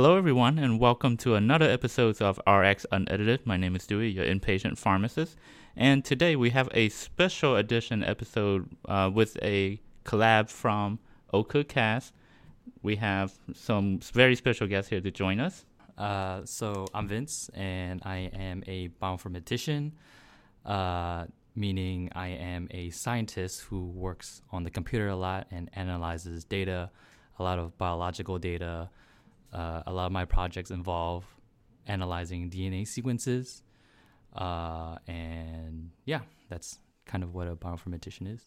Hello, everyone, and welcome to another episode of RX Unedited. My name is Dewey, your inpatient pharmacist, and today we have a special edition episode uh, with a collab from Oka Cast. We have some very special guests here to join us. Uh, so I'm Vince, and I am a bioinformatician, uh, meaning I am a scientist who works on the computer a lot and analyzes data, a lot of biological data. Uh, a lot of my projects involve analyzing DNA sequences, uh, and yeah, that's kind of what a bioinformatician is.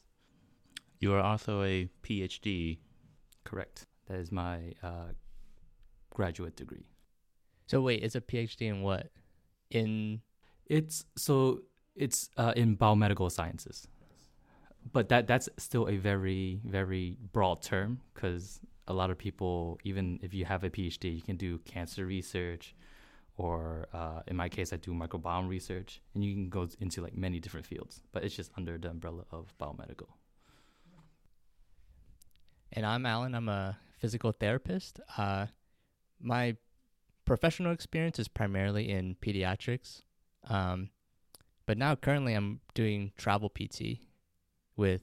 You are also a PhD. Correct. That is my uh, graduate degree. So wait, it's a PhD in what? In It's so it's uh, in biomedical sciences, but that that's still a very very broad term because a lot of people, even if you have a PhD, you can do cancer research, or uh, in my case, I do microbiome research, and you can go into like many different fields. But it's just under the umbrella of biomedical. and I'm Alan. I'm a physical therapist. Uh, my professional experience is primarily in pediatrics, um, but now currently I'm doing travel PT with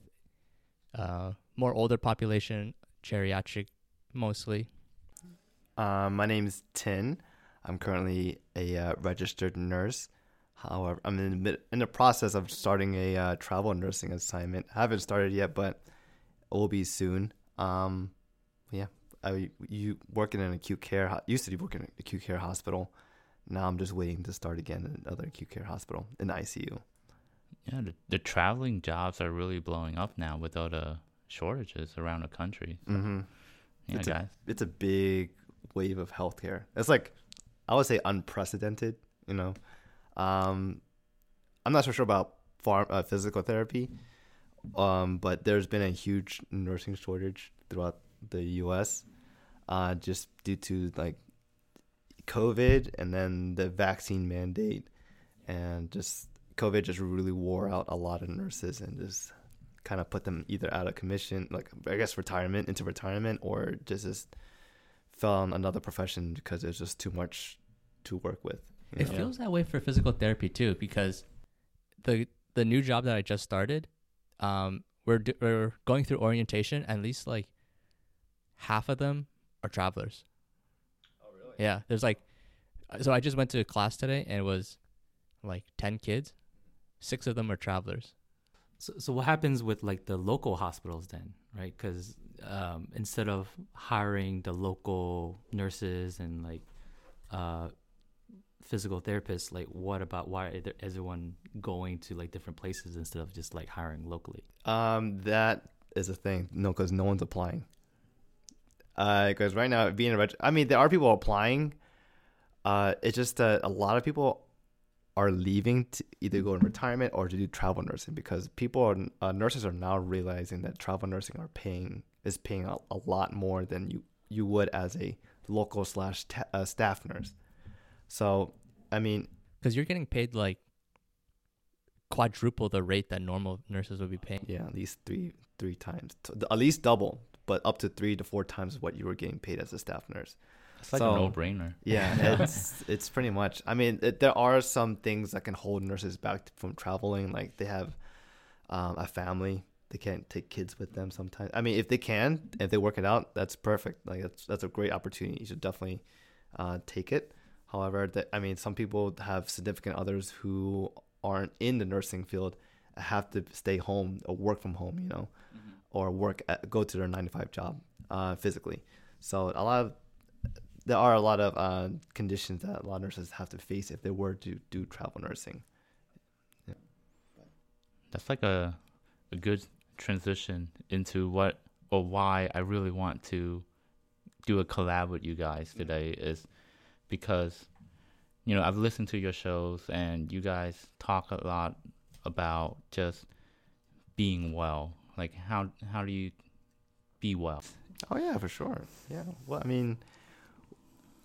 uh, more older population, geriatric mostly. Um, my is Tin. I'm currently a uh, registered nurse. However, I'm in the, in the process of starting a uh, travel nursing assignment. I haven't started yet, but it will be soon. Um, yeah, I you working in acute care. ho- Used to be working in an acute care hospital. Now I'm just waiting to start again in another acute care hospital in the ICU. Yeah, the, the traveling jobs are really blowing up now with all the shortages around the country. So, Mm-hmm. It's a- It's a big wave of healthcare. It's like I would say unprecedented. You know, um, I'm not so sure about farm uh, physical therapy, um, but there's been a huge nursing shortage throughout the U.S. Uh, just due to like COVID and then the vaccine mandate, and just COVID just really wore out a lot of nurses and just kind of put them either out of commission, like I guess retirement into retirement, or just just fell on another profession because there's just too much to work with. It know? feels that way for physical therapy too, because the the new job that I just started, um, we're do, we're going through orientation. At least like half of them are travelers. Oh really? Yeah, there's like, so I just went to a class today and it was like ten kids, six of them are travelers. So, so what happens with like the local hospitals then, right? Because um, instead of hiring the local nurses and like uh, physical therapists, like what about why is everyone going to like different places instead of just like hiring locally? Um, that is a thing. No, because no one's applying. Because right now, being a reg- I mean, there are people applying. Uh, it's just a lot of people are leaving to either go in retirement or to do travel nursing because people are uh, nurses are now realizing that travel nursing are paying is paying a, a lot more than you you would as a local slash ta- uh, staff nurse. So, I mean, Because you're getting paid like quadruple the rate that normal nurses would be paying. Yeah, at least three three times, T- at least double, but up to three to four times what you were getting paid as a staff nurse. It's like so- a no-brainer. Yeah, it's it's pretty much. I mean, it, there are some things that can hold nurses back from traveling. Like they have um, a family, they can't take kids with them sometimes. I mean, if they can, if they work it out, that's perfect. Like that's that's a great opportunity. You should definitely uh, take it. However, that I mean, some people have significant others who aren't in the nursing field, have to stay home or work from home. You know, or work at, go to their nine to five job uh, physically. So a lot of there are a lot of uh, conditions that a lot of nurses have to face if they were to do travel nursing. That's like a a good transition into what or why I really want to do a collab with you guys today is because you know I've listened to your shows and you guys talk a lot about just being well. Like how how do you be well? Oh yeah, for sure. Yeah. Well, I mean,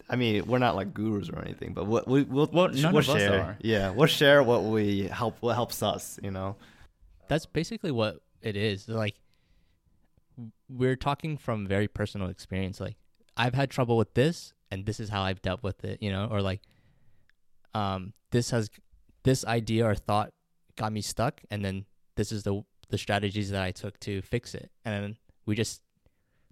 I mean, we're not like gurus or anything, but what we we'll, Well, we'll none of us share. are. Yeah, we'll share what we help. What helps us, you know. That's basically what it is. Like we're talking from very personal experience. Like I've had trouble with this, and this is how I've dealt with it, you know, or like um this has this idea or thought got me stuck and then this is the the strategies that I took to fix it. And we just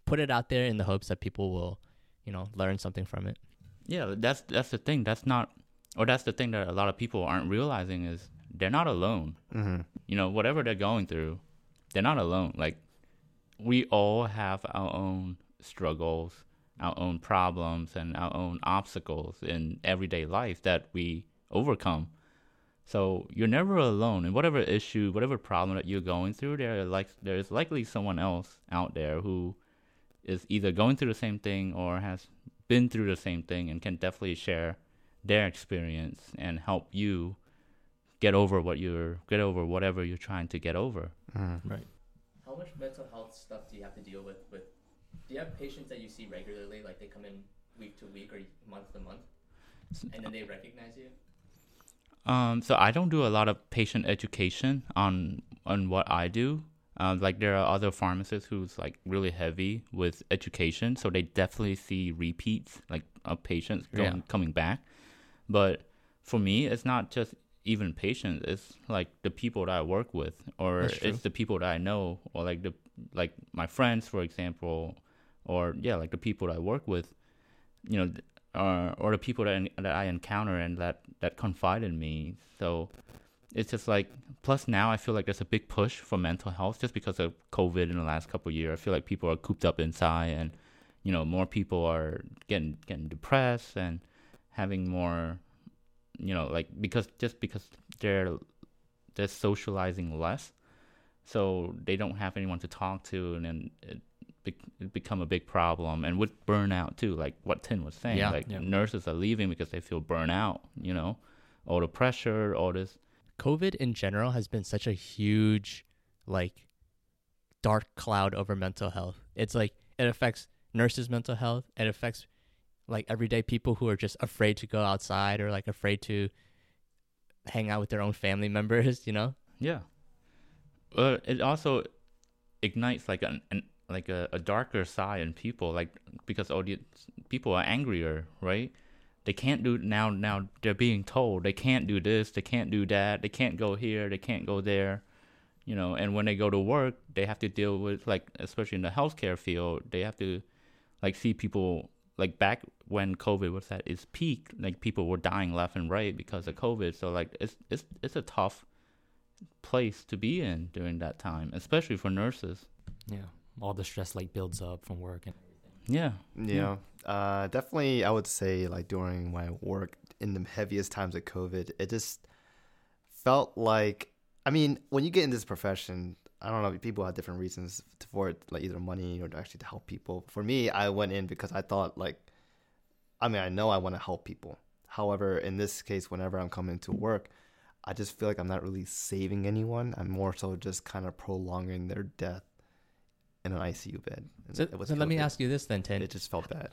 put it out there in the hopes that people will, you know, learn something from it. Yeah, that's that's the thing. That's not, or that's the thing that a lot of people aren't realizing is they're not alone. Mm-hmm. You know, whatever they're going through, they're not alone. Like we all have our own struggles, our own problems, and our own obstacles in everyday life that we overcome. So you're never alone. And whatever issue, whatever problem that you're going through, there like there's likely someone else out there who is either going through the same thing or has been through the same thing and can definitely share their experience and help you get over what you're get over whatever you're trying to get over. Mm-hmm. How much mental health stuff do you have to deal with? With do you have patients that you see regularly, like they come in week to week or month to month, and then they recognize you? Um, so I don't do a lot of patient education on on what I do. Um, like there are other pharmacists who's like really heavy with education, so they definitely see repeats like of patients Yeah. coming back. But for me, it's not just even patients; it's like the people that I work with, or it's the people that I know, or like the like my friends, for example, or yeah, like the people that I work with. You know, or or the people that that I encounter and that that confide in me. So it's just like plus now I feel like there's a big push for mental health just because of COVID in the last couple of years. I feel like people are cooped up inside and you know more people are getting getting depressed and having more you know like because just because they're they're socializing less so they don't have anyone to talk to and then it, it become a big problem and with burnout too like what Tin was saying Yeah. like Yeah. nurses are leaving because they feel burnout you know all the pressure all this COVID in general has been such a huge, like, dark cloud over mental health. It's like it affects nurses' mental health. It affects like everyday people who are just afraid to go outside or like afraid to hang out with their own family members. You know? Yeah. But it also ignites like an, an like a, a darker side in people, like because all the people are angrier, right? They can't do now. Now they're being told they can't do this, they can't do that, they can't go here, they can't go there, you know. And when they go to work, they have to deal with like, especially in the healthcare field, they have to like see people like back when COVID was at its peak, like people were dying left and right because of COVID. So like it's it's it's a tough place to be in during that time, especially for nurses. Yeah, all the stress like builds up from work and Yeah. Yeah. Uh, definitely, I would say like during my work in the heaviest times of COVID, it just felt like. I mean, when you get in this profession, I don't know. People have different reasons for it, like either money or actually to help people. For me, I went in because I thought like, I mean, I know I want to help people. However, in this case, whenever I'm coming to work, I just feel like I'm not really saving anyone. I'm more so just kind of prolonging their death in an ICU bed. So, it was so let me ask you this then, Tin. It just felt bad.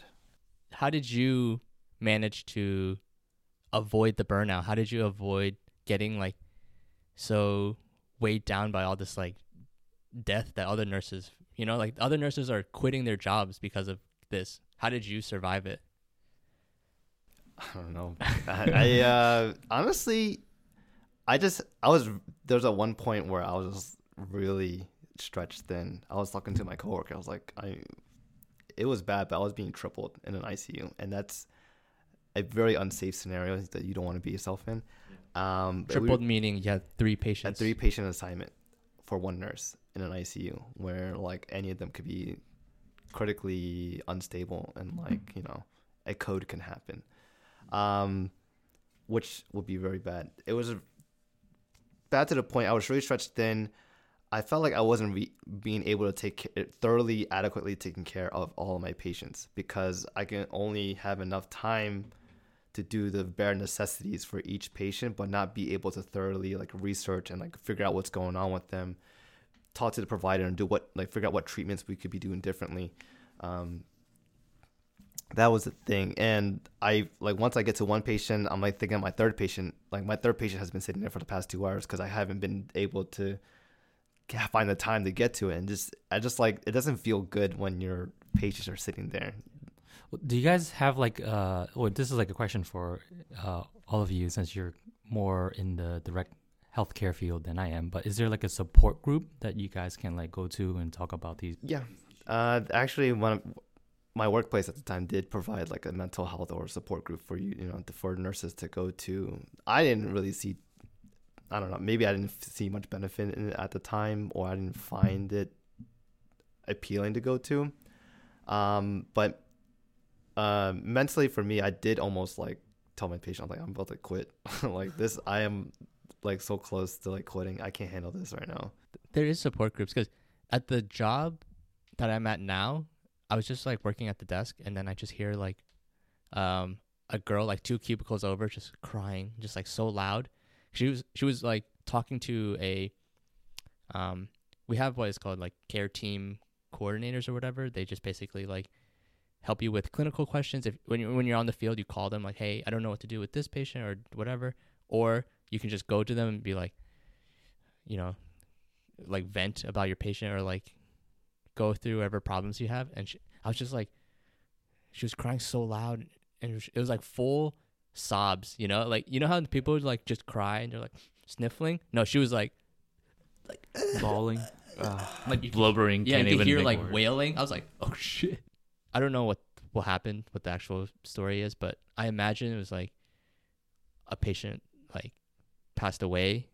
How did you manage to avoid the burnout? How did you avoid getting like so weighed down by all this like death that other nurses, you know, like other nurses are quitting their jobs because of this. How did you survive it? I don't know. I, I uh, honestly, I just I was there's a one point where I was just really stretched thin. I was talking to my coworker. I was like, I, it was bad, but I was being tripled in an ICU, and that's a very unsafe scenario that you don't want to be yourself in. Um, but we- Tripled meaning you had three patients. a three patient assignment for one nurse in an ICU, where like any of them could be critically unstable and like you know a code can happen, um, which would be very bad. It was bad to the point I was really stretched thin. I felt like I wasn't re- being able to take ca- thoroughly, adequately taking care of all of my patients because I can only have enough time to do the bare necessities for each patient, but not be able to thoroughly like research and like figure out what's going on with them, talk to the provider and do what like figure out what treatments we could be doing differently. Um, that was the thing, and I like once I get to one patient, I'm like thinking of my third patient. Like my third patient has been sitting there for the past two hours because I haven't been able to find the time to get to it, and just I just like it doesn't feel good when your patients are sitting there. Do you guys have like uh well this is like a question for uh all of you since you're more in the direct healthcare field than I am, but is there like a support group that you guys can like go to and talk about these Yeah. Uh, actually, one of my workplace at the time did provide like a mental health or support group for you, you know, for nurses to go to. I didn't really see, I don't know, maybe I didn't see much benefit in it at the time, or I didn't find it appealing to go to. Um, but uh, mentally for me, I did almost like tell my patient I'm like I'm about to quit. like this, I am like so close to like quitting. I can't handle this right now. there is support groups because at the job that I'm at now, I was just like working at the desk, and then I just hear like um a girl like two cubicles over just crying, just like so loud. She was she was like talking to a um we have what is called like care team coordinators or whatever. They just basically like help you with clinical questions. If when you when you're on the field, you call them like, "Hey, I don't know what to do with this patient or whatever," or you can just go to them and be like, you know, like vent about your patient or like go through whatever problems you have. And she, I was just like, she was crying so loud, and it was, it was like full sobs. You know, like you know how people would like just cry and they're like sniffling. No, she was like, like bawling? like Blubbering. yeah, can't you could even hear like words. wailing. I was like, oh shit. I don't know what will happen, what the actual story is, but I imagine it was like a patient like passed away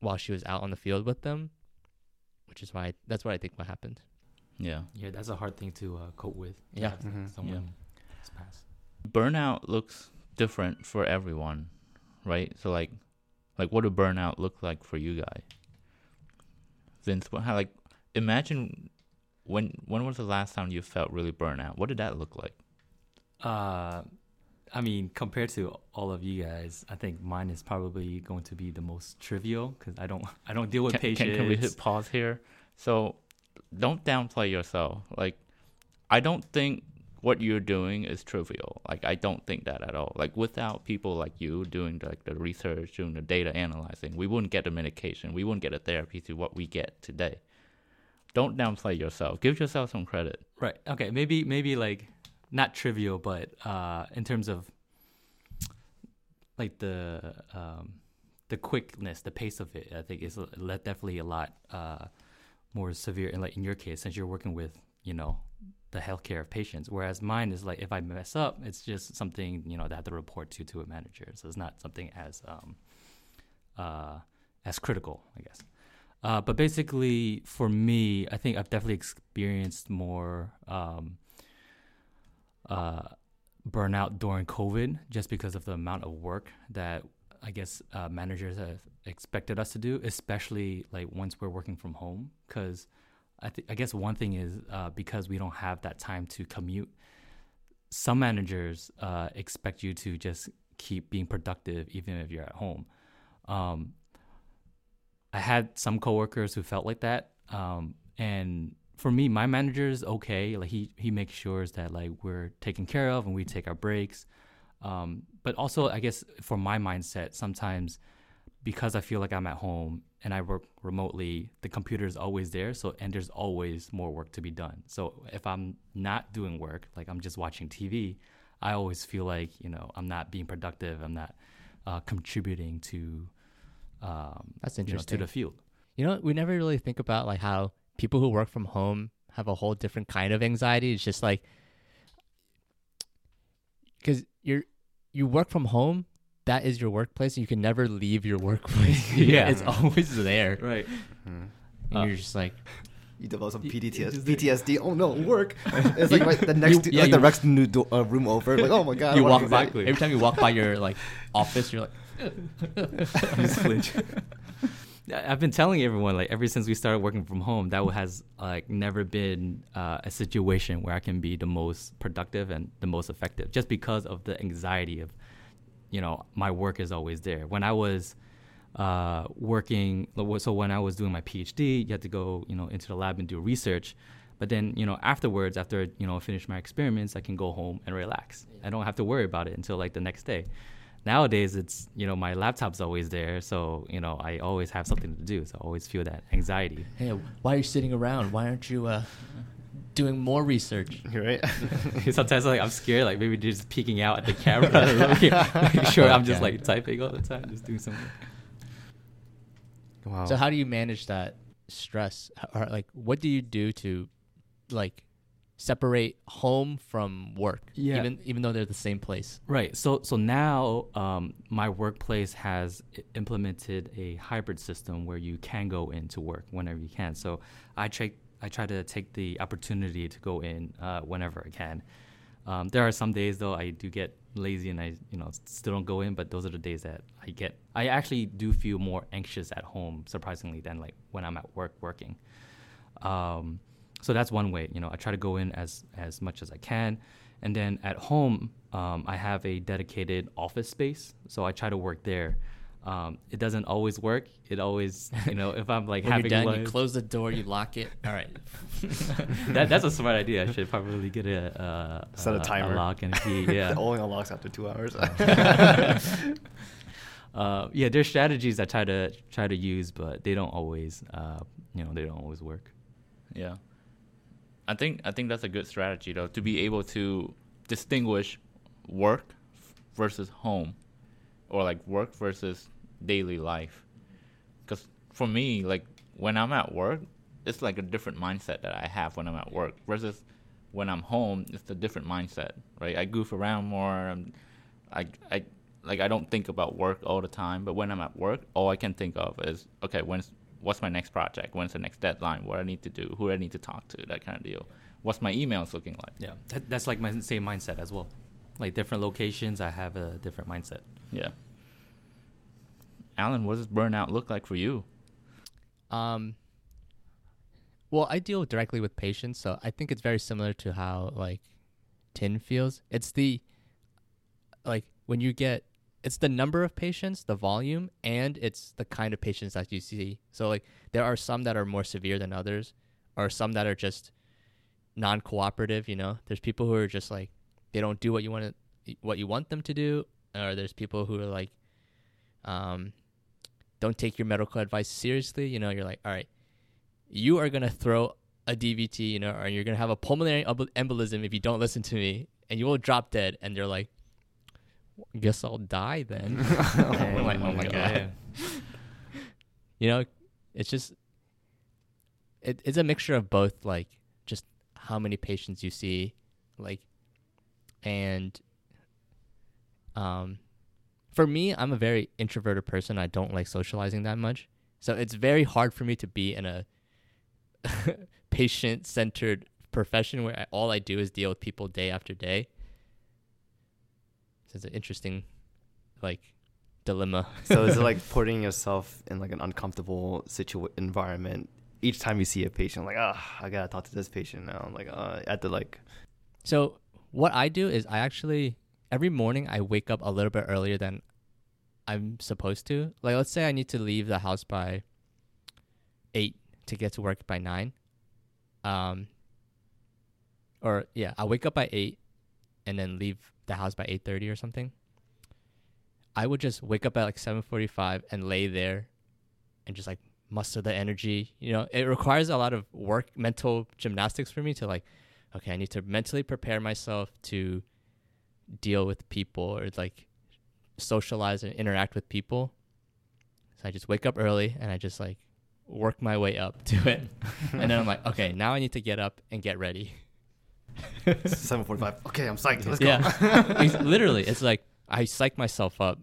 while she was out on the field with them, which is why that's what I think what happened. Yeah. Yeah, that's a hard thing to uh, cope with. Yeah. have Mhm. Someone has passed. Burnout looks different for everyone, right? So like, like what do burnout look like for you guys? Vince, what, how like imagine when when was the last time you felt really burnout? What did that look like? Uh, I mean, compared to all of you guys, I think mine is probably going to be the most trivial because I don't, I don't deal with Can, patients. can, can we hit pause here? So don't downplay yourself. Like I don't think what you're doing is trivial. Like I don't think that at all. Like without people like you doing like the research, doing the data analyzing, we wouldn't get the medication. We wouldn't get a therapy to what we get today. Don't downplay yourself. Give yourself some credit. Right. Okay. Maybe maybe like not trivial, but uh, in terms of like the um, the quickness, the pace of it, I think is definitely a lot uh, more severe. And like in your case, since you're working with you know the healthcare of patients, whereas mine is like if I mess up, it's just something you know that to report to to a manager. So it's not something as um, uh, as critical, I guess. Uh, but basically, for me, I think I've definitely experienced more um, uh, burnout during COVID just because of the amount of work that I guess uh, managers have expected us to do, especially like once we're working from home. Because I, th- I guess one thing is uh, because we don't have that time to commute, some managers uh, expect you to just keep being productive even if you're at home. Um, I had some coworkers who felt like that, um, and for me, my manager is okay. Like he he makes sure that like we're taken care of and we take our breaks. Um, but also, I guess for my mindset, sometimes because I feel like I'm at home and I work remotely, the computer is always there. So and there's always more work to be done. So if I'm not doing work, like I'm just watching TV, I always feel like you know I'm not being productive. I'm not uh, contributing to um, That's you know, to the field. You know, we never really think about like how people who work from home have a whole different kind of anxiety. It's just like because you're you work from home, that is your workplace. You can never leave your workplace. Yeah. it's always there. Right. Mhm. And Uh, you're just like, You develop some Y- PTS, just- PTSD. Oh no, work! It's like right, the next, You- yeah, like the next new do- uh, room over. Like, oh my god! You walk by every time you walk by your like office, you're like, You flinch. I've been telling everyone like ever since we started working from home, that has like never been uh, a situation where I can be the most productive and the most effective, just because of the anxiety of, you know, my work is always there. When I was uh, working, so when I was doing my PhD, you had to go, you know, into the lab and do research. But then, you know, afterwards, after you know, finish my experiments, I can go home and relax. I don't have to worry about it until like the next day nowadays it's you know my laptop's always there so you know i always have something to do so i always feel that anxiety hey, why are you sitting around? Why aren't you uh, doing more research. right? Sometimes I'm like I'm scared, like maybe just peeking out at the camera, looking, making sure I'm just like typing all the time, just doing something. wow. So how do you manage that stress? Or like, what do you do to, like, separate home from work? Yeah. Even even though they're the same place. Right. So so now um, my workplace has implemented a hybrid system where you can go in to work whenever you can. So I try I try to take the opportunity to go in uh, whenever I can. Um, there are some days though I do get lazy and I you know still don't go in, but those are the days that I get. I actually do feel more anxious at home, surprisingly, than like when I'm at work working. Um, so that's one way. You know, I try to go in as as much as I can, and then at home, um, I have a dedicated office space, so I try to work there. Um, it doesn't always work. It always, you know, if I'm like having you're done, lunch, you close the door, you lock it. All right. that, that's a smart idea. I should probably get a uh, Set a timer. lock and a key. Yeah. it only unlocks after two hours. uh, yeah, there's strategies I try to try to use, but they don't always, uh, you know, they don't always work. Yeah. I think I think that's a good strategy though to be able to distinguish work versus home or like work versus daily life. Cuz for me like when I'm at work it's like a different mindset that I have when I'm at work versus when I'm home it's a different mindset, right? I goof around more. I'm, I I like I don't think about work all the time, but when I'm at work, all I can think of is okay, when's what's my next project? When's the next deadline? What I need to do? Who I need to talk to? That kind of deal. What's my emails looking like? Yeah, that, that's like my same mindset as well. Like different locations, I have a different mindset. Yeah. Alan, what does burnout look like for you? Um. Well, I deal directly with patients, so I think it's very similar to how like Tin feels. It's the like when you get it's the number of patients, the volume, and it's the kind of patients that you see. So like there are some that are more severe than others, or some that are just non-cooperative. You know, there's people who are just like they don't do what you want to what you want them to do, or there's people who are like um don't take your medical advice seriously. You know, you're like, all right, you are gonna throw a DVT, you know, or you're gonna have a pulmonary embolism if you don't listen to me, and you will drop dead. And they're like, guess I'll die then. I'm like, oh my god. You know, it's just it, it's a mixture of both, like just how many patients you see, like, and um, for me, I'm a very introverted person. I don't like socializing that much, so it's very hard for me to be in a patient-centered profession where I, all I do is deal with people day after day. So it's an interesting, like, dilemma. so is it like putting yourself in like an uncomfortable situ environment each time you see a patient? Like, ah, I gotta talk to this patient now. I'm like, uh, at the like, So what I do is I actually every morning I wake up a little bit earlier than I'm supposed to. Like let's say I need to leave the house by eight to get to work by nine. Um or yeah, I wake up by eight and then leave the house by eight thirty or something. I would just wake up at like seven forty five and lay there and just like muster the energy. You know, it requires a lot of work mental gymnastics for me to like okay, I need to mentally prepare myself to deal with people or like socialize and interact with people. So I just wake up early and I just like work my way up to it. and then I'm like, okay, now I need to get up and get ready. seven forty-five. Okay, I'm psyched. Let's yeah. go. It's literally, it's like I psych myself up.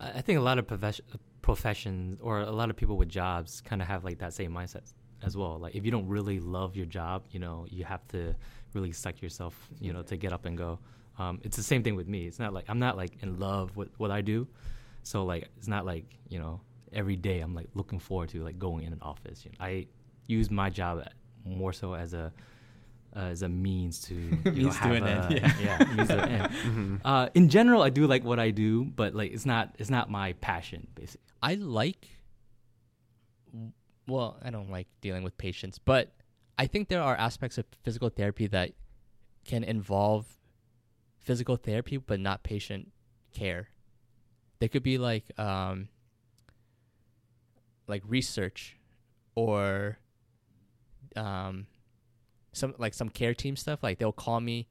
I I think a lot of profession, professions or a lot of people with jobs kind of have like that same mindset as well. Like if you don't really love your job, you know, you have to really psych yourself, you know, to get up and go. Um, it's the same thing with me. It's not like I'm not like in love with what I do, so like it's not like you know every day I'm like looking forward to like going in an office. You know, I use my job more so as a as a means to you know, Means to have an end, yeah. yeah, means to an end. Mhm. Uh, in general, I do like what I do, but like it's not it's not my passion, basically. I like, well, I don't like dealing with patients, but I think there are aspects of physical therapy that can involve physical therapy, but not patient care. They could be like, um, like research or, um, some like some care team stuff. Like they'll call me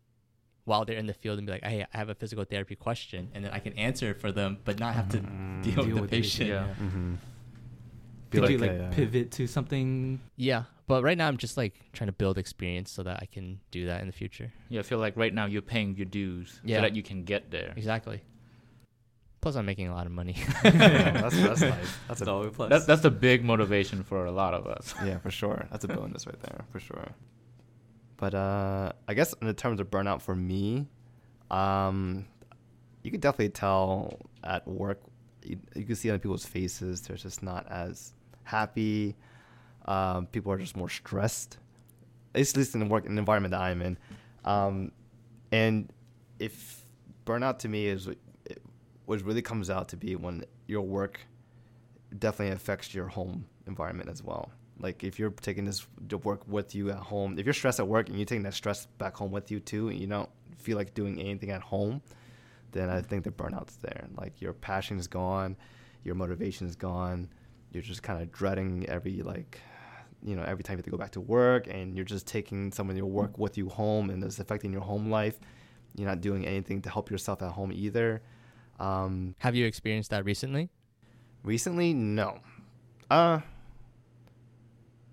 while they're in the field and be like, "Hey, I have a physical therapy question," and then I can answer it for them, but not have to Mm. deal, Deal with the with the patient. patient, Yeah. yeah. Mm-hmm. Did you like uh, pivot to something? But right now I'm just like trying to build experience so that I can do that in the future. Yeah, I feel like right now you're paying your dues Yeah. so that you can get there. Exactly. Plus, I'm making a lot of money. that's, that's nice. That's a always plus. That's that's a big motivation for a lot of us. yeah, for sure. That's a bonus right there, for sure. But uh, I guess in terms of burnout for me, um, you can definitely tell at work. You, you can see on people's faces they're just not as happy. Um, people are just more stressed. At least in the work in the environment that I'm in. Um, and if burnout to me is what really comes out to be when your work definitely affects your home environment as well. Like if you're taking this work with you at home, if you're stressed at work and you're taking that stress back home with you too, and you don't feel like doing anything at home, then I think the burnout's there. Like your passion is gone, your motivation is gone. You're just kind of dreading every like, you know, every time you have to go back to work, and you're just taking some of your work with you home, and it's affecting your home life. You're not doing anything to help yourself at home either. Um, have you experienced that recently? Recently, no. Uh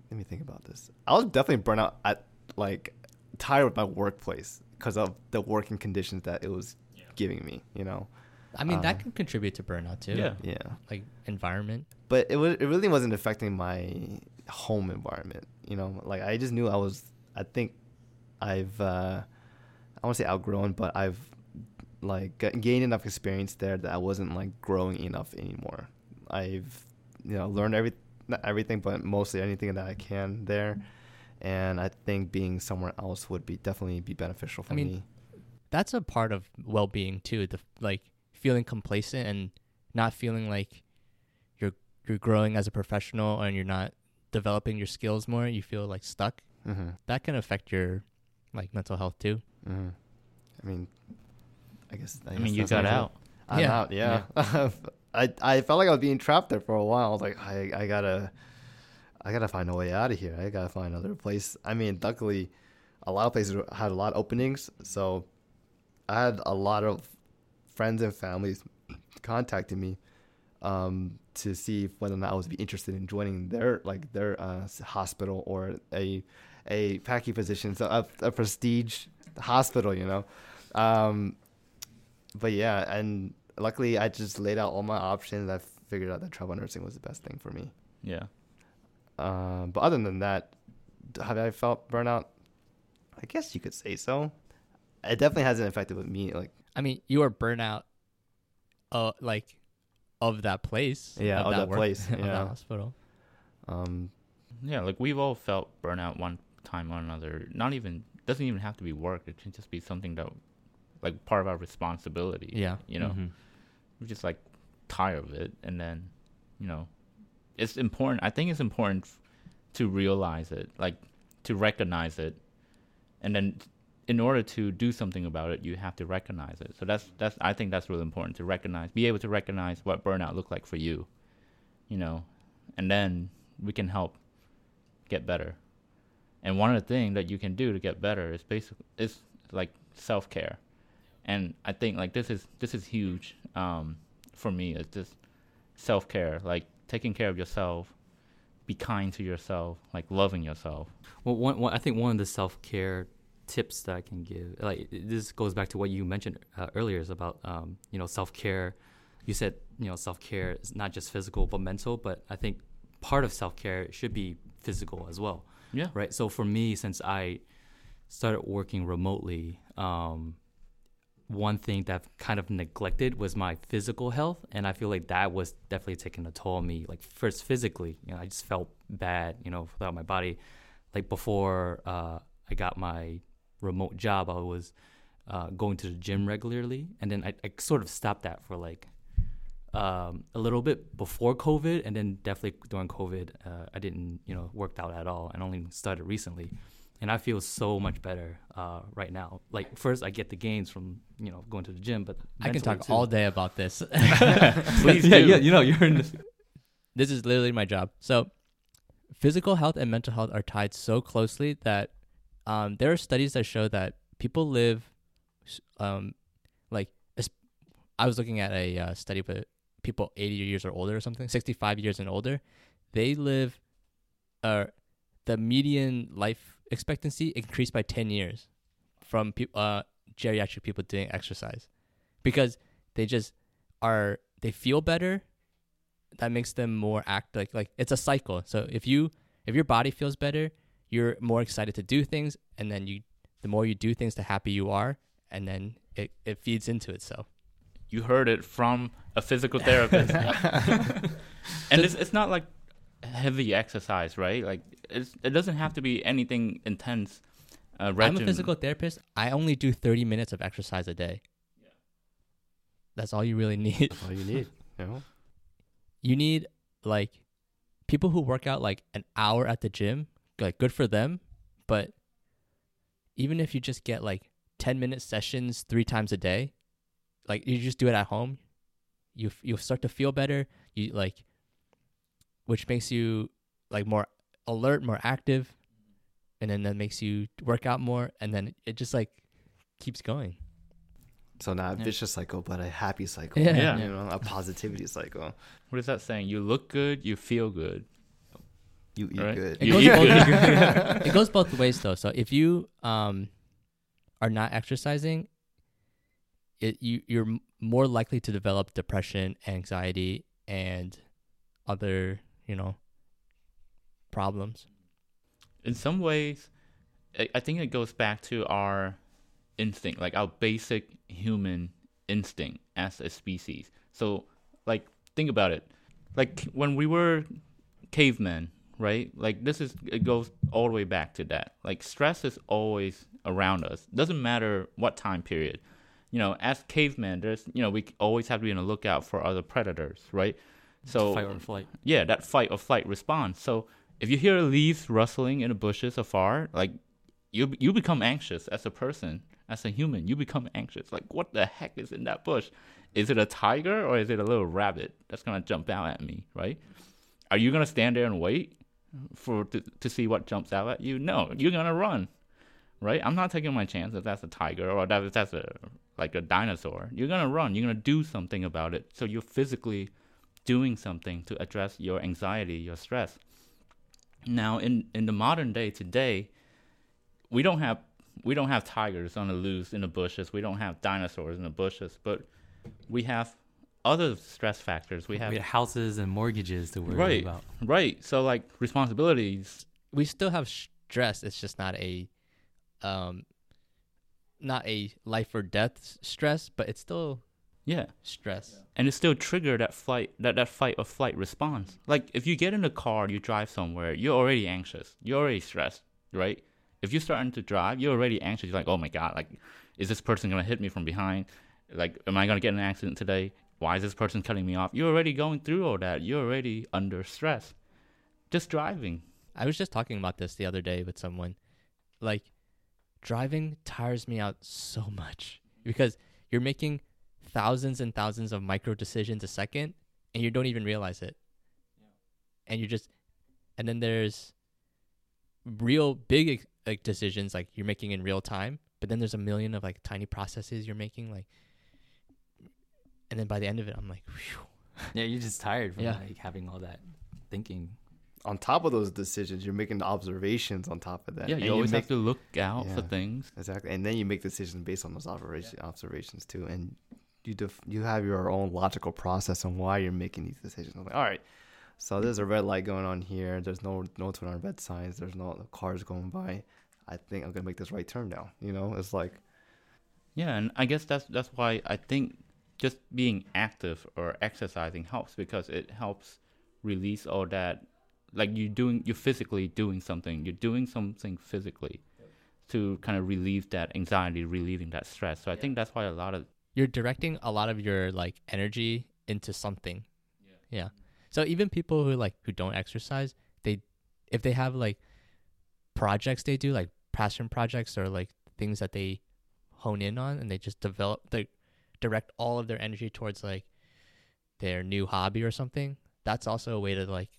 let me think about this. I was definitely burnt out at like tired of my workplace because of the working conditions that it was giving me, you know. I mean, Um, that can contribute to burnout too. Yeah. Yeah. Like environment. But it was it really wasn't affecting my home environment, you know. Like I just knew I was I think I've uh I want to say outgrown, but I've like g- gained enough experience there that I wasn't like growing enough anymore. I've you know learned every not everything, but mostly anything that I can there, and I think being somewhere else would be definitely be beneficial for I mean, me. That's a part of well-being too. The like feeling complacent and not feeling like you're you're growing as a professional and you're not developing your skills more. You feel like stuck. Mm-hmm. That can affect your like mental health too. Mm-hmm. I mean, I guess. I, I guess mean, you got how I feel. out. I'm Yeah. out. Yeah. I I felt like I was being trapped there for a while. I was like, I I gotta, I gotta find a way out of here. I gotta find another place. I mean, luckily, a lot of places had a lot of openings, so I had a lot of friends and families contacting me um, to see if whether or not I would be interested in joining their like their uh, hospital or a a packing position, so a, a prestige hospital, you know. Um, but yeah, and luckily I just laid out all my options. I figured out that travel nursing was the best thing for me. Yeah. Um, but other than that, have I felt burnout? I guess you could say so. It definitely hasn't affected with me. Like, I mean, you are burnout, uh, like of that place. Yeah, of that work- place, of yeah. that hospital. um, Yeah, like we've all felt burnout one time or another. Not even doesn't even have to be work. It can just be something that, like, part of our responsibility. Yeah. You know, Mhm. we're just like tired of it, and then, you know, it's important. I think it's important f- to realize it, like to recognize it, and then in order to do something about it, you have to recognize it. So that's that's I think that's really important to recognize, be able to recognize what burnout looked like for you, you know, and then we can help get better. And one of the things that you can do to get better is basically is like self care, and I think like this is this is huge um, for me. It's just self care, like taking care of yourself, be kind to yourself, like loving yourself. Well, one, one, I think one of the self care tips that I can give, like this goes back to what you mentioned uh, earlier, is about um, you know self care. You said you know self care is not just physical but mental, but I think part of self care should be physical as well, Yeah. right? So for me, since I started working remotely, um, one thing that I've kind of neglected was my physical health, and I feel like that was definitely taking a toll on me. Like first physically, you know, I just felt bad, you know, without my body. Like before uh, I got my remote job, I was uh, going to the gym regularly, and then I, I sort of stopped that for like um, a little bit before COVID, and then definitely during COVID, uh, I didn't, you know, worked out at all, and only started recently. And I feel so much better uh, right now. Like first, I get the gains from you know going to the gym, but I can talk too. all day about this. Please yeah, yeah, you know, you're in. The, this is literally my job. So, physical health and mental health are tied so closely that um, there are studies that show that people live, um, like I was looking at a uh, study with people 80 years or older or something, 65 years and older, they live, uh, the median life expectancy increased by 10 years from peop uh, geriatric people doing exercise because they just are they feel better. That makes them more act like like it's a cycle. So if you if your body feels better you're more excited to do things and then you the more you do things the happier you are and then it, it feeds into itself You heard it from a physical therapist. and it's it's not like heavy exercise, right? Like it's, it doesn't have to be anything intense. Uh, i'm a physical therapist i only do 30 minutes of exercise a day that's all you really need That's all you need. You know. you need like people who work out like an hour at the gym like good for them but even if you just get like 10 minute sessions three times a day like you just do it at home you you'll start to feel better you like which makes you like more alert more active and then that makes you work out more and then it just like keeps going So not a Yeah. vicious cycle, but a happy cycle. Yeah. Yeah. You know, a positivity cycle. What is that saying? You look good, you feel good. You eat Right. good. It You goes, eat both, good. it goes both ways though. So if you um are not exercising, it you you're more likely to develop depression, anxiety, and other you know problems. in some ways, I, I think it goes back to our instinct, like our basic human instinct as a species. So, like, think about it. Like when we were cavemen, right? Like this is it goes all the way back to that. Like stress is always around us. Doesn't matter what time period. You know, as cavemen, there's you know we always have to be on the lookout for other predators, right? So fight or flight. yeah, that fight or flight response. So if you hear leaves rustling in the bushes afar, like you you become anxious as a person, as a human. You become anxious. Like what the heck is in that bush? Is it a tiger or is it a little rabbit that's gonna jump out at me? Right? Are you gonna stand there and wait for to, to see what jumps out at you? No, you're gonna run. Right? I'm not taking my chance if that's a tiger or that if that's a like a dinosaur. You're gonna run. You're gonna do something about it. So you're physically doing something to address your anxiety, your stress. Now, in in the modern day today, we don't have we don't have tigers on the loose in the bushes. We don't have dinosaurs in the bushes, but we have other stress factors. We have we have houses and mortgages to worry Right. about. right. So like responsibilities. We still have stress. It's just not a um not a life or death stress, but it's still Yeah. stress. and it still trigger that flight that, that fight or flight response like if you get in a car you drive somewhere you're already anxious you're already stressed right if you're starting to drive you're already anxious you're like oh my god like is this person going to hit me from behind like am i going to get in an accident today why is this person cutting me off you're already going through all that you're already under stress just driving I was just talking about this the other day with someone. Like, driving tires me out so much because you're making thousands and thousands of micro decisions a second and you don't even realize it. And you're just, and then there's real big like decisions like you're making in real time, but then there's a million of like tiny processes you're making like, and then by the end of it, I'm like, Phew. Yeah, you're just tired from Yeah. like having all that thinking. On top of those decisions, you're making observations on top of that. yeah And you always make, have to look out for things exactly, and then you make decisions based on those observation, observations too, and you def- you have your own logical process on why you're making these decisions. I'm like, all right, so there's a red light going on here. There's no no turn on red signs. There's no cars going by. I think I'm gonna make this right turn now. You know, it's like Yeah, and I guess that's that's why I think just being active or exercising helps because it helps release all that like you're doing you're physically doing something. You're doing something physically to kind of relieve that anxiety, relieving that stress. So I think that's why a lot of you're directing a lot of your like energy into something. Yeah. So even people who like who don't exercise, they if they have like projects they do like passion projects or like things that they hone in on and they just develop they direct all of their energy towards like their new hobby or something. That's also a way to like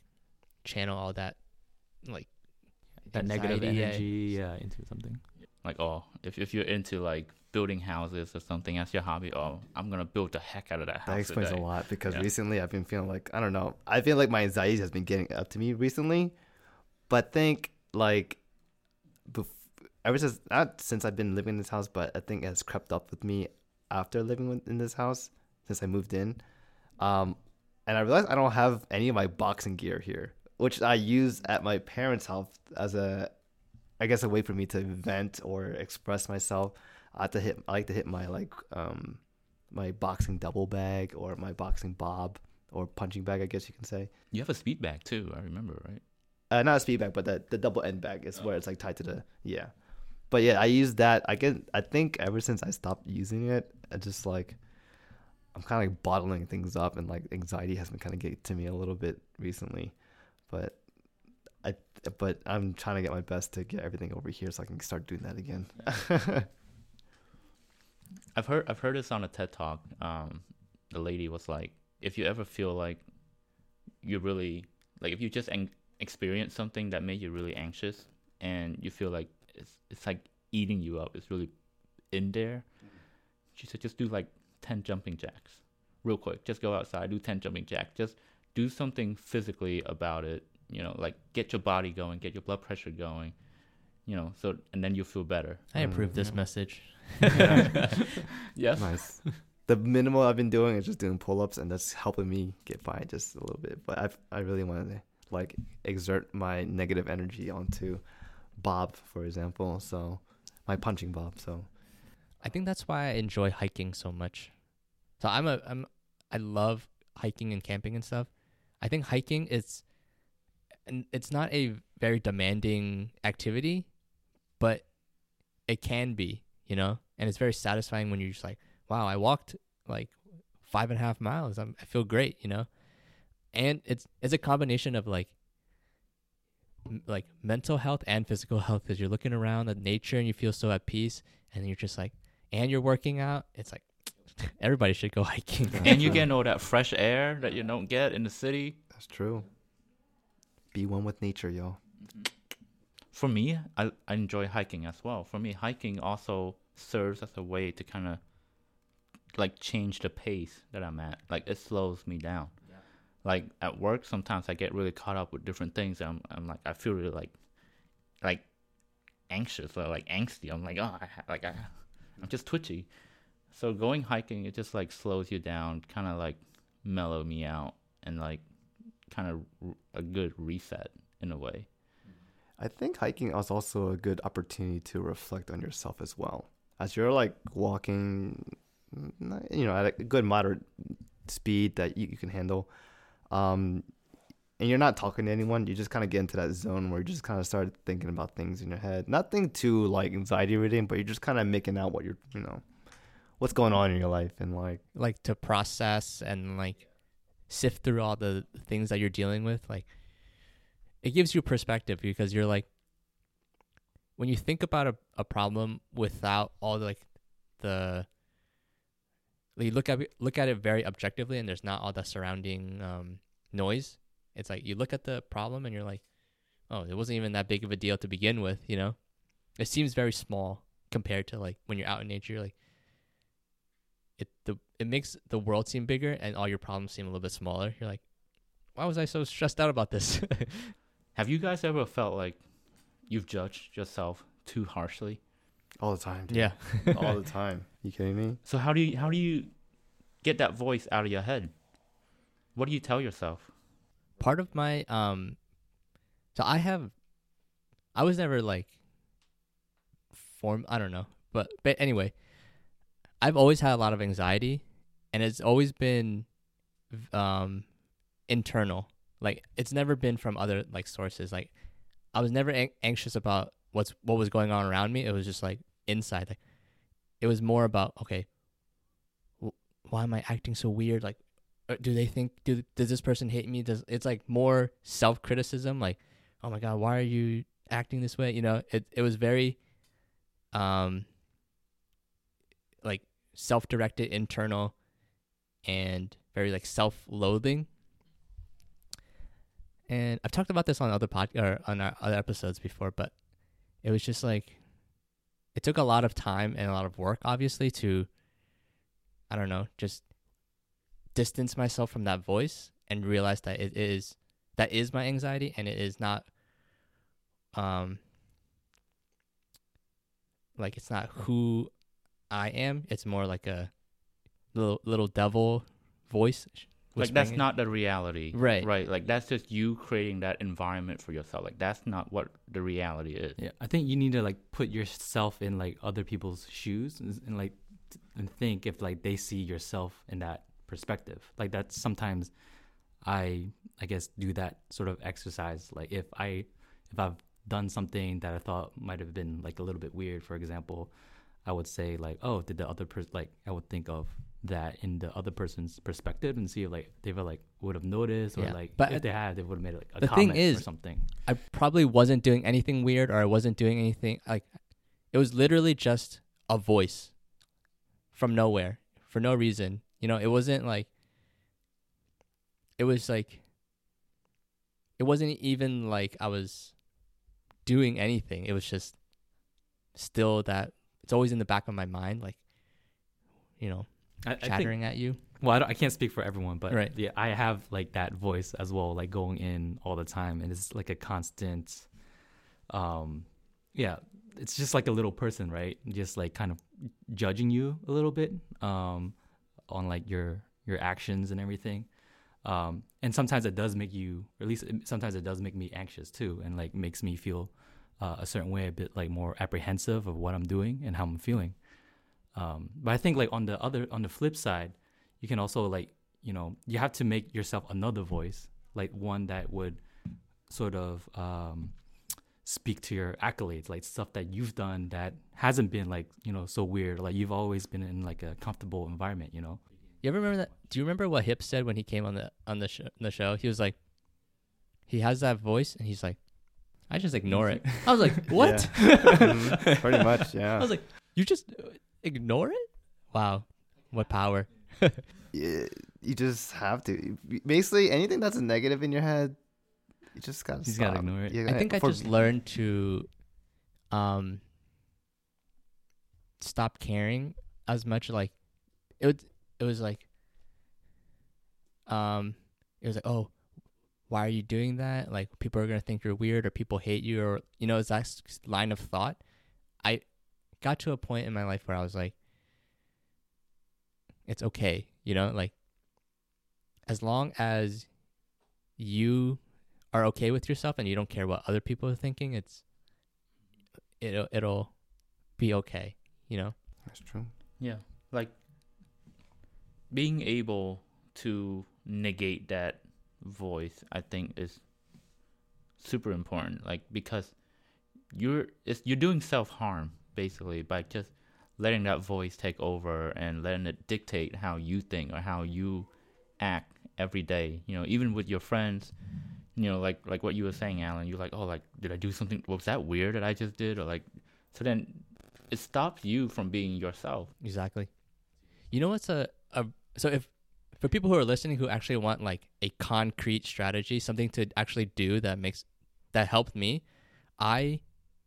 channel all that like that negative Anxiety, yeah. energy yeah. into something. Like, oh, if if you're into like building houses or something as your hobby, oh, I'm gonna build the heck out of that house. That explains today. a lot because Yeah. recently I've been feeling like I don't know. I feel like my anxiety has been getting up to me recently, but think like bef- ever since not since I've been living in this house, but I think it has crept up with me after living in this house since I moved in. Um, and I realized I don't have any of my boxing gear here, which I use at my parents' house as a, I guess, a way for me to vent or express myself. I have to hit. I like to hit my like um my boxing double bag or my boxing bob or punching bag, I guess you can say. You have a speed bag too. I remember, right? Uh, not a speed bag, but the, the double end bag is where it's like tied to the yeah. But yeah, I use that. I get. I think ever since I stopped using it, I just like I'm kind of like bottling things up, and like anxiety has been kind of getting to me a little bit recently. But I but I'm trying to get my best to get everything over here so I can start doing that again. I've heard I've heard this on a TED talk. Um, the lady was like, if you ever feel like you really like if you just en- experience something that made you really anxious and you feel like it's it's like eating you up, it's really in there. She said just do like ten jumping jacks, real quick. Just go outside, do ten jumping jacks. Just do something physically about it. You know, like get your body going, get your blood pressure going. You know, so and then you'll feel better. I approve Mm, this yeah. message. Yes. nice. The minimal I've been doing is just doing pull ups, and that's helping me get by just a little bit. But I I really want to like exert my negative energy onto Bob, for example. So my punching Bob. So I think that's why I enjoy hiking so much. So I'm a I'm I love hiking and camping and stuff. I think hiking is and it's not a very demanding activity, but it can be, you know? And it's very satisfying when you're just like, wow, I walked like five and a half miles. I'm, I feel great, you know? And it's it's a combination of like like mental health and physical health because you're looking around at nature and you feel so at peace and you're just like and you're working out it's like everybody should go hiking and you get all that fresh air that you don't get in the city. that's true. Be one with nature, yo. Mm-hmm. For me, I, I enjoy hiking as well. For me, hiking also serves as a way to kind of like change the pace that I'm at. Like it slows me down. Like at work, sometimes I get really caught up with different things. And I'm I'm like I feel really like like anxious or like angsty. I'm like oh I, ha- like I I'm just twitchy. So going hiking, it just like slows you down, kind of like mellow me out, and like kind of r- a good reset in a way. I think hiking is also a good opportunity to reflect on yourself as well. As you're like walking, you know, at a good moderate speed that you, you can handle, um, and you're not talking to anyone, you just kind of get into that zone where you just kind of start thinking about things in your head. Nothing too like anxiety ridden, but you're just kind of making out what you're, you know, what's going on in your life and like, like to process and like sift through all the things that you're dealing with like it gives you perspective because you're like when you think about a, a problem without all the, like the you look at look at it very objectively and there's not all the surrounding um, noise it's like you look at the problem and you're like oh it wasn't even that big of a deal to begin with you know it seems very small compared to like when you're out in nature you're like it the it makes the world seem bigger and all your problems seem a little bit smaller. You're like, why was I so stressed out about this? Have you guys ever felt like you've judged yourself too harshly? all the time. dude. yeah. all the time. You kidding me? So how do you how do you get that voice out of your head? What do you tell yourself? Part of my um so I have I was never like form I don't know. But but anyway, I've always had a lot of anxiety and it's always been um internal. Like it's never been from other like sources. Like I was never an- anxious about what's what was going on around me. It was just like inside. Like it was more about okay, wh- why am I acting so weird? Like, do they think do does this person hate me? Does it's like more self criticism? Like, oh my god, why are you acting this way? You know, it it was very, um, like self directed, internal, and very like self loathing. and I've talked about this on other pod or on our other episodes before, but it was just like it took a lot of time and a lot of work, obviously, to I don't know, just distance myself from that voice and realize that it is that is my anxiety and it is not um like it's not who I am. It's more like a little little devil voice. like that's not the reality Right. right like that's just you creating that environment for yourself like that's not what the reality is Yeah, I think you need to like put yourself in like other people's shoes and, and like and think if like they see yourself in that perspective. Like that's sometimes I I guess do that sort of exercise. Like if I if I've done something that I thought might have been like a little bit weird, for example, I would say like, oh, did the other person like I would think of that in the other person's perspective and see if like they were like would have noticed or Yeah, like but if they had they would have made like a the thing comment or something. I probably wasn't doing anything weird or I wasn't doing anything like it was literally just a voice from nowhere for no reason. You know, it wasn't like it was like it wasn't even like I was doing anything. It was just still that it's always in the back of my mind like you know, I, I think chattering at you. Well, I, don't, I can't speak for everyone, but Right. yeah, I have like that voice as well, like going in all the time, and it's like a constant. Um, yeah, it's just like a little person, right? Just like kind of judging you a little bit, um, on like your your actions and everything. Um, and sometimes it does make you, or at least sometimes it does make me anxious too, and like makes me feel uh, a certain way, a bit like more apprehensive of what I'm doing and how I'm feeling. Um, but I think like on the other, on the flip side, you can also like, you know, you have to make yourself another voice, like one that would sort of um, speak to your accolades, like stuff that you've done that hasn't been like, you know, so weird. Like you've always been in like a comfortable environment, you know. You ever remember that? Do you remember what Hip said when he came on the on the show? The show, he was like, he has that voice, and he's like, I just ignore it. I was like, what? Yeah. Mhm. Pretty much, yeah. I was like, you just uh, ignore it? Wow, what power! You just have to. Basically, anything that's a negative in your head, you just gotta. You just gotta ignore it. I gotta- think I just learned to, um, stop caring as much. Like, it was, it was like, um, it was like, oh, why are you doing that? Like, people are gonna think you're weird, or people hate you, or you know, it's that line of thought. I got to a point in my life where I was like, it's okay, you know, like, as long as you are okay with yourself and you don't care what other people are thinking, it's it'll it'll be okay, you know. That's true. Yeah, like being able to negate that voice, I think is super important. Like because you're it's you're doing self harm basically by just letting that voice take over and letting it dictate how you think or how you act every day. You know, even with your friends. You know, like like what you were saying, Alan. You're like, oh, like did I do something? Was that weird that I just did? Or like, so then it stops you from being yourself. Exactly. You know what's a, a so if for people who are listening who actually want like a concrete strategy, something to actually do that makes that helped me, I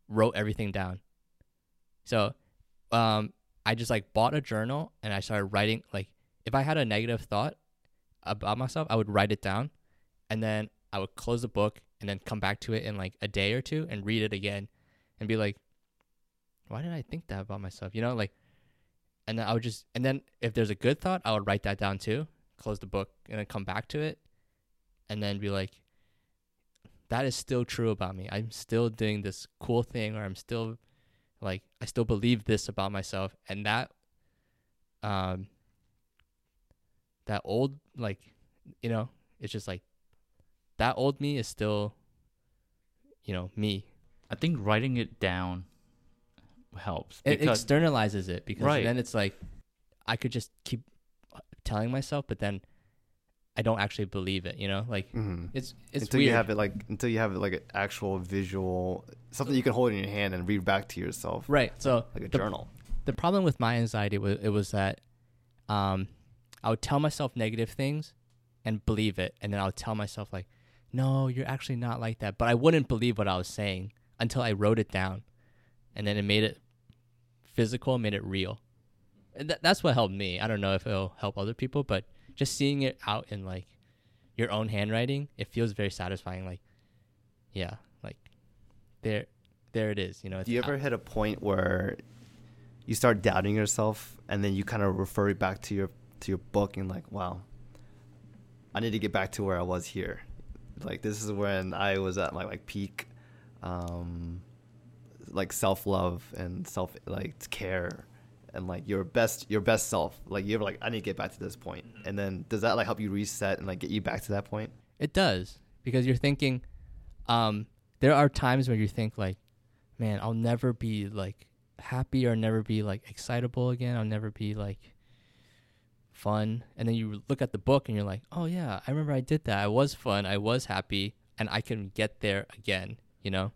wrote everything down. So um I just like bought a journal and I started writing like if I had a negative thought about myself, I would write it down and then I would close the book and then come back to it in like a day or two and read it again and be like why did I think that about myself? You know, like and then I would just and then if there's a good thought, I would write that down too, close the book and then come back to it and then be like that is still true about me. I'm still doing this cool thing or I'm still like I still believe this about myself and that um that old like you know, it's just like that old me is still you know, me. I think writing it down helps It because externalizes it because Right. then it's like I could just keep telling myself, but then I don't actually believe it. You know, like hmm it's it's until weird. you have it like until you have it like an actual visual something you can hold in your hand and read back to yourself right. So like a the, journal. the problem with my anxiety was it was that um I would tell myself negative things and believe it, and then I would tell myself like, no, you're actually not like that. But I wouldn't believe what I was saying until I wrote it down, and then it made it physical, made it real. And that, that's what helped me. I don't know if it'll help other people, but just seeing it out in like your own handwriting, it feels very satisfying. Like, yeah, like there, there it is. You know, it's Do you ever hit a point where you start doubting yourself, and then you kind of refer it back to your to your book and like, wow, I need to get back to where I was here. Like this is when I was at my like peak, um, like self love and self like care and like your best your best self. Like you're like I need to get back to this point. point, and then does that like help you reset and like get you back to that point? It does because you're thinking. Um, there are times where you think like, man, I'll never be like happy or never be like excitable again. I'll never be like fun. And then you look at the book and you're like, oh yeah, I remember I did that. I was fun. I was happy, and I can get there again. You know.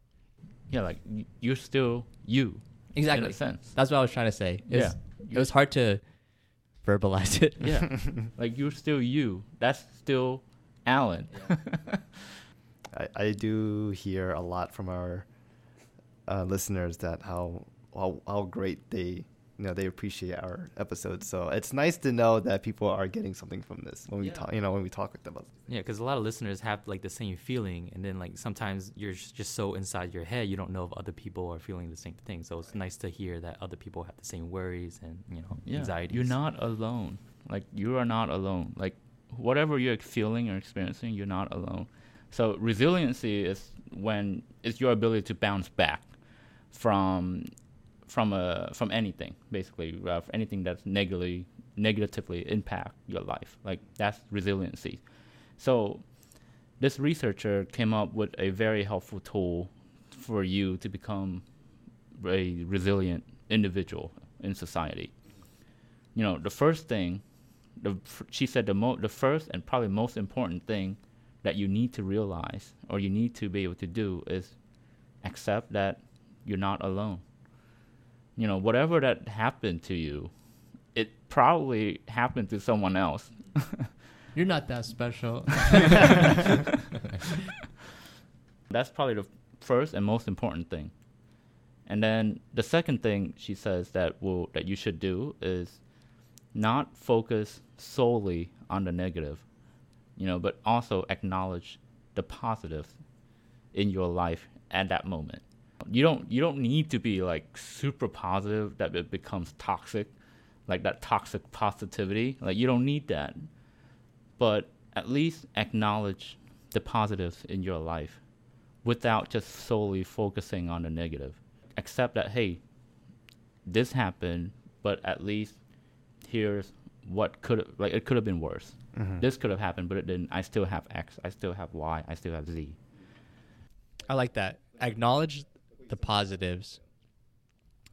Yeah, like you're still you. Exactly. In a sense. That's what I was trying to say. It was, Yeah. It was hard to verbalize it. Yeah. like you're still you. That's still Alan. I, I do hear a lot from our uh, listeners that how, how how great they you know they appreciate our episodes. So it's nice to know that people are getting something from this when we Yeah. talk. You know when we talk with them. Yeah, because a lot of listeners have like the same feeling, and then like sometimes you're just so inside your head, you don't know if other people are feeling the same thing. So it's nice to hear that other people have the same worries and you know yeah. anxieties. You're not alone. Like you are not alone. Like whatever you're feeling or experiencing, you're not alone. So resiliency is when it's your ability to bounce back from from a from anything basically uh, anything that's negatively negatively impact your life. Like that's resiliency. So this researcher came up with a very helpful tool for you to become a resilient individual in society. You know the first thing the she said the mo- the first and probably most important thing that you need to realize or you need to be able to do is accept that you're not alone you know whatever that happened to you it probably happened to someone else You're not that special. That's probably the first and most important thing. And then the second thing she says that will that you should do is not focus solely on the negative, you know, but also acknowledge the positive in your life at that moment. You don't you don't need to be like super positive that it becomes toxic, like that toxic positivity. Like you don't need that. But at least acknowledge the positives in your life without just solely focusing on the negative. Accept that, hey, this happened, but at least here's what could like it could have been worse. Mhm. This could have happened, but it didn't. I still have X. I still have Y. I still have Z. I like that. Acknowledge the positives.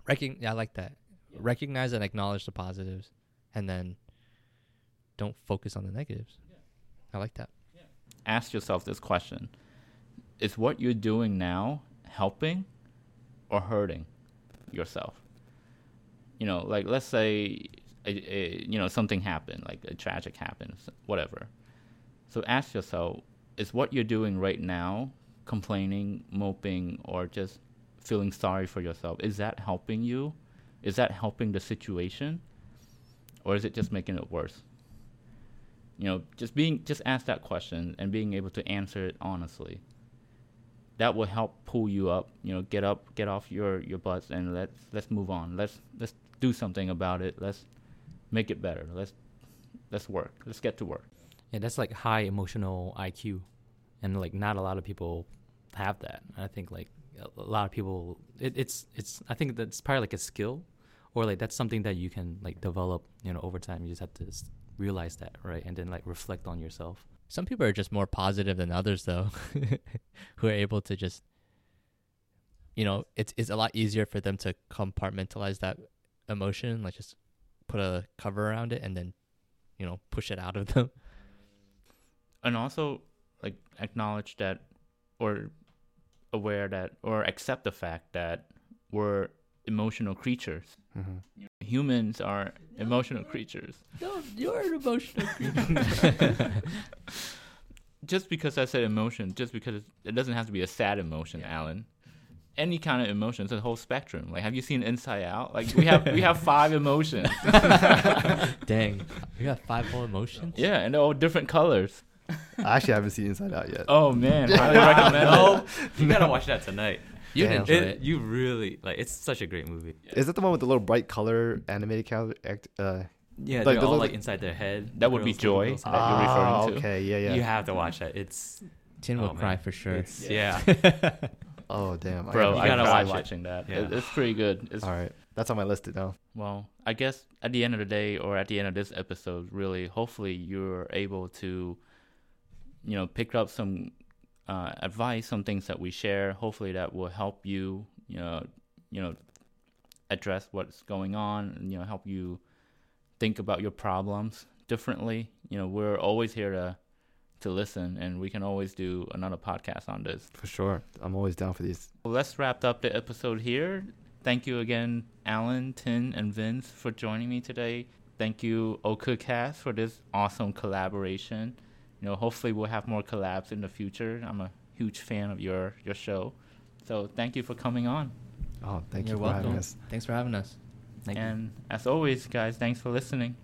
Recogn- yeah, I like that. Recognize and acknowledge the positives, and then don't focus on the negatives. I like that. Ask yourself this question: Is what you're doing now helping or hurting yourself? You know, like let's say, a, a, you know, something happened, like a tragic happens, whatever. So ask yourself: Is what you're doing right now complaining, moping, or just feeling sorry for yourself? Is that helping you? Is that helping the situation, or is it just making it worse? You know, just being just ask that question and being able to answer it honestly. That will help pull you up. You know, get up, get off your your butts, and let's let's move on. Let's let's do something about it. Let's make it better. Let's let's work. Let's get to work. Yeah, that's like high emotional IQ, and like not a lot of people have that. I think like a a lot of people, it, it's it's. I think that's probably like a skill, or like that's something that you can like develop. You know, over time. You just have to s- realize that, right, and then like reflect on yourself. Some people are just more positive than others, though, who are able to just, you know, it's it's a lot easier for them to compartmentalize that emotion, like just put a cover around it and then, you know, push it out of them. and also like acknowledge that or aware that or accept the fact that we're emotional creatures Mhm. humans are emotional creatures No, you're an emotional creature. just because I said emotion, just because it doesn't have to be a sad emotion, Alan. Any kind of emotion, it's a whole spectrum. Like, have you seen Inside Out? Like, we have we have five emotions. Dang, we got five whole emotions. Yeah, and they're all different colors. I actually haven't seen Inside Out yet. Oh man, highly recommend no, you gotta watch that tonight. You'd Damn. enjoy It, it. you really like. It's such a great movie. Is that the one with the little bright color animated character? Uh, Yeah, Like they're the all little- like inside their head. That would be Joy. girls. That you're referring ah, to? Okay, yeah, yeah. You have to watch that. It's Tin oh, will cry man. for sure. It's, yeah. oh damn, Bro, You I gotta cried watch it. watching that. Yeah. It, it's pretty good. It's All right, that's on my list now. Well, I guess at the end of the day, or at the end of this episode, really, hopefully you're able to, you know, pick up some uh, advice, some things that we share. Hopefully that will help you, you know, you know, address what's going on, and you know, help you think about your problems differently. You know, we're always here to to listen, and we can always do another podcast on this. For sure, I'm always down for these. Well, let's wrap up the episode here. Thank you again, Alan, Tin, and Vince, for joining me today. Thank you, OkaCast, for this awesome collaboration. You know, hopefully we'll have more collabs in the future. I'm a huge fan of your your show, so thank you for coming on. Oh, thank You're you for having us. Thanks for having us. Thank you. and as always, guys, thanks for listening.